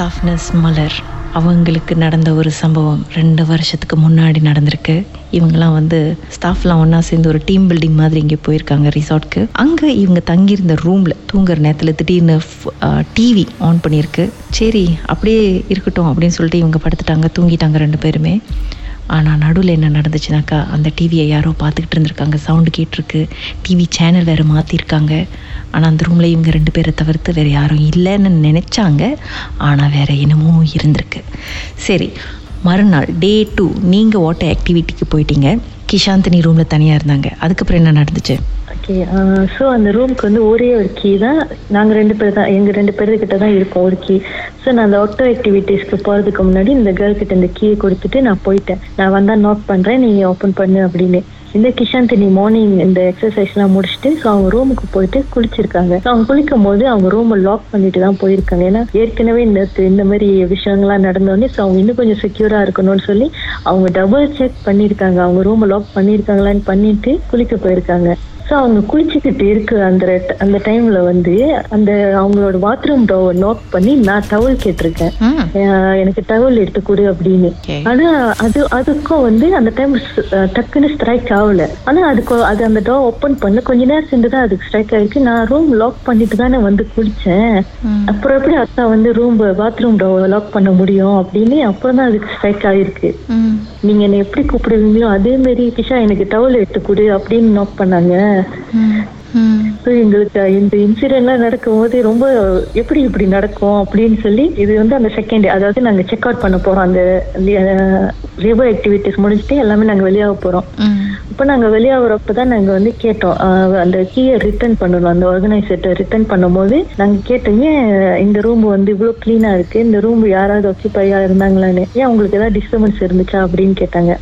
Staff மலர். அவங்களுக்கு நடந்த ஒரு சம்பவம் ரெண்டு வருஷத்துக்கு முன்னாடி நடந்திருக்கு. இவங்கெல்லாம் வந்து ஸ்டாஃப்லாம் ஒன்றா சேர்ந்து ஒரு டீம் பில்டிங் மாதிரி இங்கே போயிருக்காங்க ரிசார்ட்க்கு. அங்கே இவங்க தங்கியிருந்த ரூமில் தூங்குற நேரத்தில் திடீர்னு டிவி ஆன் பண்ணியிருக்கு. சரி அப்படியே இருக்கட்டும் அப்படின்னு சொல்லிட்டு இவங்க படுத்துட்டாங்க தூங்கிட்டாங்க ரெண்டு பேருமே. ஆனால் நடுவில் என்ன நடந்துச்சுனாக்கா அந்த டிவியை யாரோ பார்த்துக்கிட்டு இருந்திருக்காங்க. சவுண்டு கேட்டிருக்கு. டிவி சேனல் வேறு மாற்றிருக்காங்க ஆனால் அந்த ரூமில் இவங்க ரெண்டு பேரை தவிர்த்து வேறு யாரும் இல்லைன்னு நினச்சாங்க. ஆனால் வேறு என்னமோ இருந்திருக்கு. சரி மறுநாள் டே டூ நீங்கள் ஓட்ட ஆக்டிவிட்டிக்கு போயிட்டீங்க? கிஷாந்தினி ரூமில் தனியாக இருந்தாங்க. அதுக்கப்புறம் என்ன நடந்துச்சு? ஓகே ஸோ uh, அந்த ரூம்க்கு வந்து ஒரே ஒரு கீ தான். நாங்கள் ரெண்டு பேர் தான் எங்கள் ரெண்டு பேர்கிட்ட தான் இருக்கோம் ஒரு கீ ஸோ நான் அந்த ஆட்டோ ஆக்டிவிட்டீஸ்க்கு போகிறதுக்கு முன்னாடி இந்த கேர்ள் கிட்ட இந்த கீயை கொடுத்துட்டு நான் போயிட்டேன். நான் வந்தால் நோட் பண்ணுறேன் நீங்கள் ஓப்பன் பண்ணு அப்படின்னு. இந்த கிஷாந்தினி மார்னிங் இந்த எக்ஸசைஸ்லாம் முடிச்சுட்டு ஸோ அவங்க ரூமுக்கு போயிட்டு குளிச்சிருக்காங்க. ஸோ அவங்க குளிக்கும் போது அவங்க ரூமை லாக் பண்ணிட்டு தான் போயிருக்காங்க. ஏன்னா ஏற்கனவே இந்த இந்த மாதிரி விஷயங்கள்லாம் நடந்தோடனே ஸோ அவங்க இன்னும் கொஞ்சம் செக்யூரா இருக்கணும்னு சொல்லி அவங்க டபுள் செக் பண்ணியிருக்காங்க. அவங்க ரூமை லாக் பண்ணியிருக்காங்களான்னு பண்ணிட்டு குளிக்க போயிருக்காங்க. ஸோ அவங்க குளிச்சுக்கிட்டு இருக்கு அந்த அந்த டைம்ல வந்து அந்த அவங்களோட பாத்ரூம் டோர் நோட் பண்ணி நான் டவல் கேட்டிருக்கேன். எனக்கு டவல் எடுத்து கொடு அப்படின்னு. ஆனா அது அதுக்கும் வந்து அந்த டைம் டக்குன்னு ஸ்ட்ரைக் ஆகல. ஆனா அதுக்கு அது அந்த டோர் ஓப்பன் பண்ண கொஞ்ச நேரம் சேர்ந்து தான் அதுக்கு ஸ்ட்ரைக் ஆயிருக்கு. நான் ரூம் லாக் பண்ணிட்டு தானே வந்து குளிச்சேன். அப்புறம் எப்படி அக்கா வந்து ரூம் பாத்ரூம் டோர் லாக் பண்ண முடியும் அப்படின்னு அப்புறம் தான் அதுக்கு ஸ்ட்ரைக் ஆயிருக்கு. நீங்க என்ன எப்படி கூப்பிடுவீங்களோ அதே மாதிரி கிஷா எனக்கு டவல் எடுத்து கொடு அப்படின்னு நோட் பண்ணாங்க. எங்களுக்கு இந்த இன்சிடென்ட்லாம் நடக்கும்போது ரொம்ப எப்படி இப்படி நடக்கும்? அப்படின்னு சொல்லி இது வந்து அந்த செகண்ட் அதாவது நாங்க செக் அவுட் பண்ண போறோம். அந்த ரிவர் ஆக்டிவிட்டிஸ் முடிச்சுட்டு எல்லாமே நாங்க வெளியாக போறோம். இப்போ நாங்க வெளியாகிறப்ப தான் நாங்க வந்து கேட்டோம். அந்த கீயை ரிட்டர்ன் பண்ணணும். அந்த ஆர்கனைசர்ட்ட ரிட்டர்ன் பண்ணும்போது நாங்க கேட்டோம் ஏன் இந்த ரூம் வந்து இவ்வளவு கிளீனா இருக்கு? இந்த ரூம் யாராவது ஒக்கிப்பையா இருந்தாங்களான்னு? ஏன் உங்களுக்கு ஏதாவது டிஸ்டர்பன்ஸ் இருந்துச்சா? அப்படின்னு கேட்டாங்க.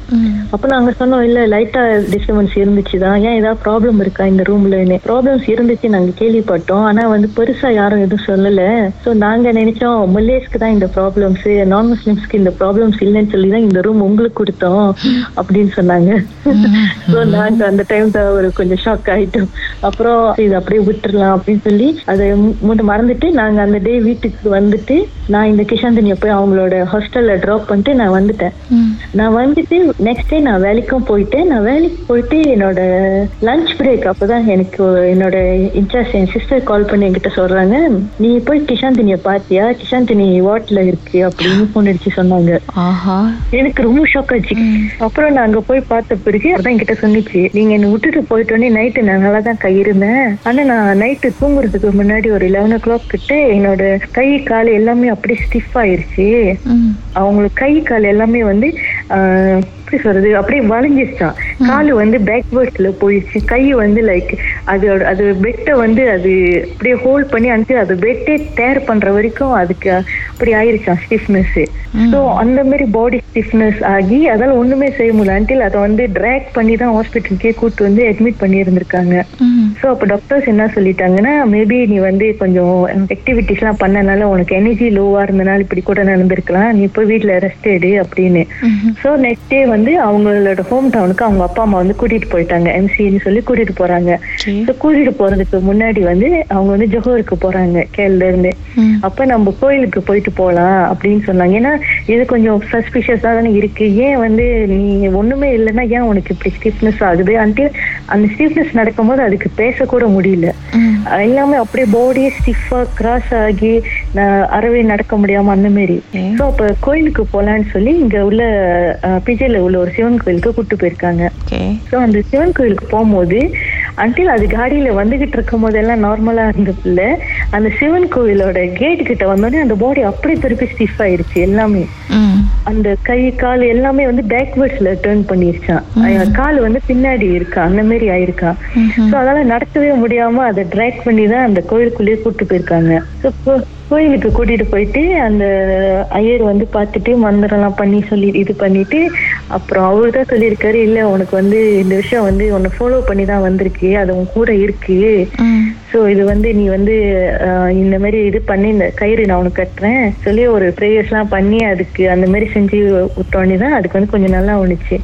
அப்ப நாங்க சொன்னோம் இல்ல லைட்டா டிஸ்டர்பன்ஸ் இருந்துச்சுதான். ஏன் ஏதாவது ப்ராப்ளம் இருக்கா இந்த ரூம்லன்னு ப்ராப்ளம்ஸ் இருந்துச்சு நாங்க கேள்விப்பட்டோம். ஆனா வந்து பெருசா யாரும் எதுவும் சொல்லல. சோ நாங்க நினைச்சோம் மல்லேஸ்க்கு தான் இந்த ப்ராப்ளம்ஸ் நான் முஸ்லிம்ஸ்க்கு இந்த ப்ராப்ளம்ஸ் இல்லைன்னு சொல்லி தான் இந்த ரூம் உங்களுக்கு கொடுத்தோம். அப்படின்னு சொன்னாங்க. சோ நாங்க அந்த டைம் ஒரு கொஞ்சம் ஷாக் ஆயிட்டோம். அப்புறம் இது அப்படியே விட்டுறலாம் அப்படின்னு சொல்லி அதை மூணு மறந்துட்டு நாங்க அந்த டே வீட்டுக்கு வந்துட்டு நான் இந்த கிஷாந்தினியை போய் அவங்களோட ஹாஸ்டல்ல ட்ராப் பண்ணிட்டு நான் வந்துட்டேன். நான் வந்துட்டு நெக்ஸ்ட் டே நான் வேலைக்கும் போயிட்டேன் நான் வேலைக்கு போயிட்டு என்னோட லஞ்ச் பிரேக் அப்பதான் எனக்கு என்னோட இன்சார்ஜ் என் சிஸ்டர் கால் பண்ணி என்கிட்ட சொல்றாங்க நீ போய் கிஷாந்தினிய பாத்தியா? கிஷாந்தினி வாட்ல இருக்கு அப்படின்னு போன் அடிச்சு சொன்னாங்க. எனக்கு ரொம்ப ஷாக் ஆச்சு. அப்புறம் நான் அங்க போய் பார்த்த பிறகு அதான் என்கிட்ட சொன்னிச்சு. நீங்க என்ன விட்டுட்டு போயிட்டோன்னே நைட்டு நான் நல்லா தான் கை இருந்தேன் ஆனா நான் நைட்டு தூங்குறதுக்கு முன்னாடி ஒரு லெவன் ஓ கிளாக் கிட்ட என்னோட கை கால் எல்லாமே அப்படியே ஸ்டிஃப் ஆயிருச்சு. அவங்களுக்கு கை கால் எல்லாமே வந்து எப்படி சொல்றது? அப்படியே வளைஞ்சிருச்சான் காலு வந்து பேக்வேர்ட்ல போயிடுச்சு கை வந்து லைக் அதோட அது பெட்டை வந்து அது அப்படியே ஹோல்ட் பண்ணி அனுப்பி அது பெட்டே டேர் பண்ற வரைக்கும் அதுக்கு அப்படி ஆயிருச்சான் ஸ்டிஃப்னஸ் ஸோ அந்த மாதிரி பாடி ஸ்டிஃப்னஸ் ஆகி அதால ஒண்ணுமே செய்ய முடியல. அன்டில் அதை வந்து ட்ராக் பண்ணி தான் ஹாஸ்பிட்டலுக்கே கூட்டு வந்து அட்மிட் பண்ணி இருந்திருக்காங்க ஸோ அப்போ டாக்டர்ஸ் என்ன சொல்லிட்டாங்கன்னா மேபி நீ வந்து கொஞ்சம் ஆக்டிவிட்டிஸ்லாம் பண்ணனால உனக்கு எனர்ஜி லோவா இருந்தனால இப்படி கூட நடந்திருக்கலாம். நீ போய் வீட்ல ரெஸ்ட் எடு அப்படின்னு. ஸோ நெக்ஸ்ட் டே வந்து அவங்களோட ஹோம் டவுனுக்கு அவங்க அப்பா அம்மா வந்து கூட்டிட்டு போயிட்டாங்க. எம்சின்னு சொல்லி கூட்டிட்டு போறாங்க. ஸோ கூட்டிட்டு போறதுக்கு முன்னாடி வந்து அவங்க வந்து ஜொஹோருக்கு போறாங்க கேரள இருந்து. அப்ப நம்ம கோயிலுக்கு போயிட்டு போலாம் அப்படின்னு சொன்னாங்க. ஏன்னா இது கொஞ்சம் சஸ்பிஷியஸா தானே இருக்கு? ஏன் வந்து நீ ஒண்ணுமே இல்லைன்னா ஏன் உனக்கு இப்படி ஸ்டிஃப்னஸ் ஆகுது? அன்டில் அந்த ஸ்டிஃப்னஸ் நடக்கும்போது அதுக்கு பேசக்கூட முடியல. எல்லாமே அப்படியே பாடியே ஸ்டிஃபா கிராஸ் ஆகி அறவே நடக்க முடியாம அந்த மாதிரி ஸோ அப்ப கோயிலுக்கு போலான்னு சொல்லி இங்க உள்ள பிஜேல உள்ள ஒரு சிவன் கோயிலுக்கு கூட்டு போயிருக்காங்க. ஸோ அந்த சிவன் கோயிலுக்கு போகும்போது அன்டில் அது காடியில வந்துகிட்டு இருக்கும் போதெல்லாம் நார்மலா இருந்த பிள்ளை அந்த சிவன் கோயிலோட கேட் கிட்ட வந்தோடனே அந்த பாடி அப்படியே திருப்பி ஸ்டிஃப் ஆயிருச்சு எல்லாமே. அந்த கை கால் எல்லாமே வந்து பேக்வேர்ட்ஸ்ல டேர்ன் பண்ணிருச்சான் கால் வந்து பின்னாடி இருக்கா? அந்த மாதிரி ஆயிருக்கா? சோ அதனால நடக்கவே முடியாம அதை ட்ராக் பண்ணி தான் அந்த கோயிலுக்குள்ளேயே கூட்டு போயிருக்காங்க. So, கோயிலுக்கு கூட்டிட்டு போயிட்டு அந்த ஐயர் வந்து பார்த்துட்டு மந்திரம்லாம் பண்ணி சொல்லி இது பண்ணிட்டு அப்புறம் அவரு தான் சொல்லியிருக்காரு இல்ல உனக்கு வந்து இந்த விஷயம் வந்து உன்னை ஃபாலோ பண்ணி தான் வந்திருக்கு அது உன் கூட இருக்கு. சோ இது வந்து நீ வந்து இந்த மாதிரி இது பண்ணி இந்த கயிறு நான் உனக்கு கட்டுறேன். சொல்லி ஒரு ப்ரேயர்ஸ் எல்லாம் பண்ணி அதுக்கு அந்த மாதிரி செஞ்சு விட்டோன்னே தான் அதுக்கு வந்து கொஞ்சம் நல்லா ஒண்ணுச்சு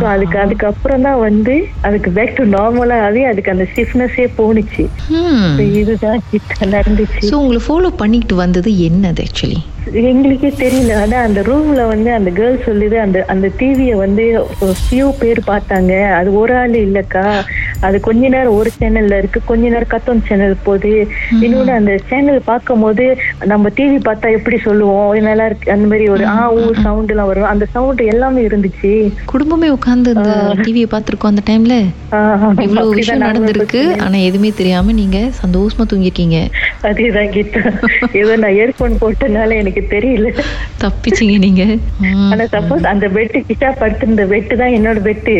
சோ அதுக்கு அதுக்கப்புறம் தான் வந்து அதுக்கு பேக் டு நார்மலா ஆகி அதுக்கு அந்த ஸ்டிஃப்னஸே போணுச்சு. இதுதான் நடந்துச்சு. ஸோ உங்களை ஃபாலோ பண்ணிக்கிட்டு வந்தது என்னது ஆக்சுவலி எங்களுக்கே தெரியல. ஆனா அந்த ரூம்ல வந்து அந்த கேர்ள் சொல்லுது அந்த அந்த டிவிய வந்து ஃபியூ பேர் பார்த்தாங்க. அது ஒரு ஆள் இல்லக்கா. அது கொஞ்ச நேரம் ஒரு சேனல்ல இருக்கு. கொஞ்ச நேரம் கத்தோன் சேனல் போகுது. இன்னொன்னு அந்த சேனல் பார்க்கும் போது நம்ம டிவி பார்த்தா எப்படி சொல்லுவோம்? நல்லா இருக்கு. அந்த மாதிரி ஒரு ஆ ஊ சவுண்ட் எல்லாம் வரும். அந்த சவுண்ட் எல்லாமே இருந்துச்சு. குடும்பமே உட்கார்ந்து இந்த டிவியை பார்த்திருக்கோம் அந்த டைம்ல இவ்வளவு விஷயம் நடந்திருக்கு. ஆனா எதுவுமே தெரியாம நீங்க சந்தோஷமா தூங்கிருக்கீங்க அதேதான் கீதா. ஏதோ நான் இயர்போன் போட்டனால எனக்கு தெரியல. தப்பிச்சீங்க நீங்க. ஆனா சப்போஸ் அந்த பெட்டு கிட்டா படுத்திருந்த பெட்டு தான் என்னோட பெட்டு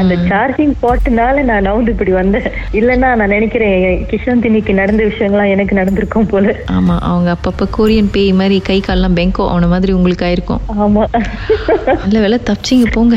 அந்த சார்ஜிங் போட்டனால நான் நவுந்து இப்படி வந்தேன். இல்லன்னா நான் நினைக்கிறேன் கிஷன் தினிக்கு நடந்த விஷயங்கள்லாம் எனக்கு நடந்திருக்கும் போல. ஆமா அவங்க அப்பப்ப கொரியன் பேய் மாதிரி கை கால்லாம் பெங்கோ அவன மாதிரி உங்களுக்கு ஆயிருக்கும். ஆமா. நல்ல வேலை தப்பிச்சிங்க போங்க.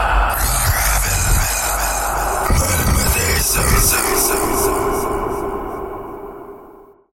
Soul, soul, soul, soul.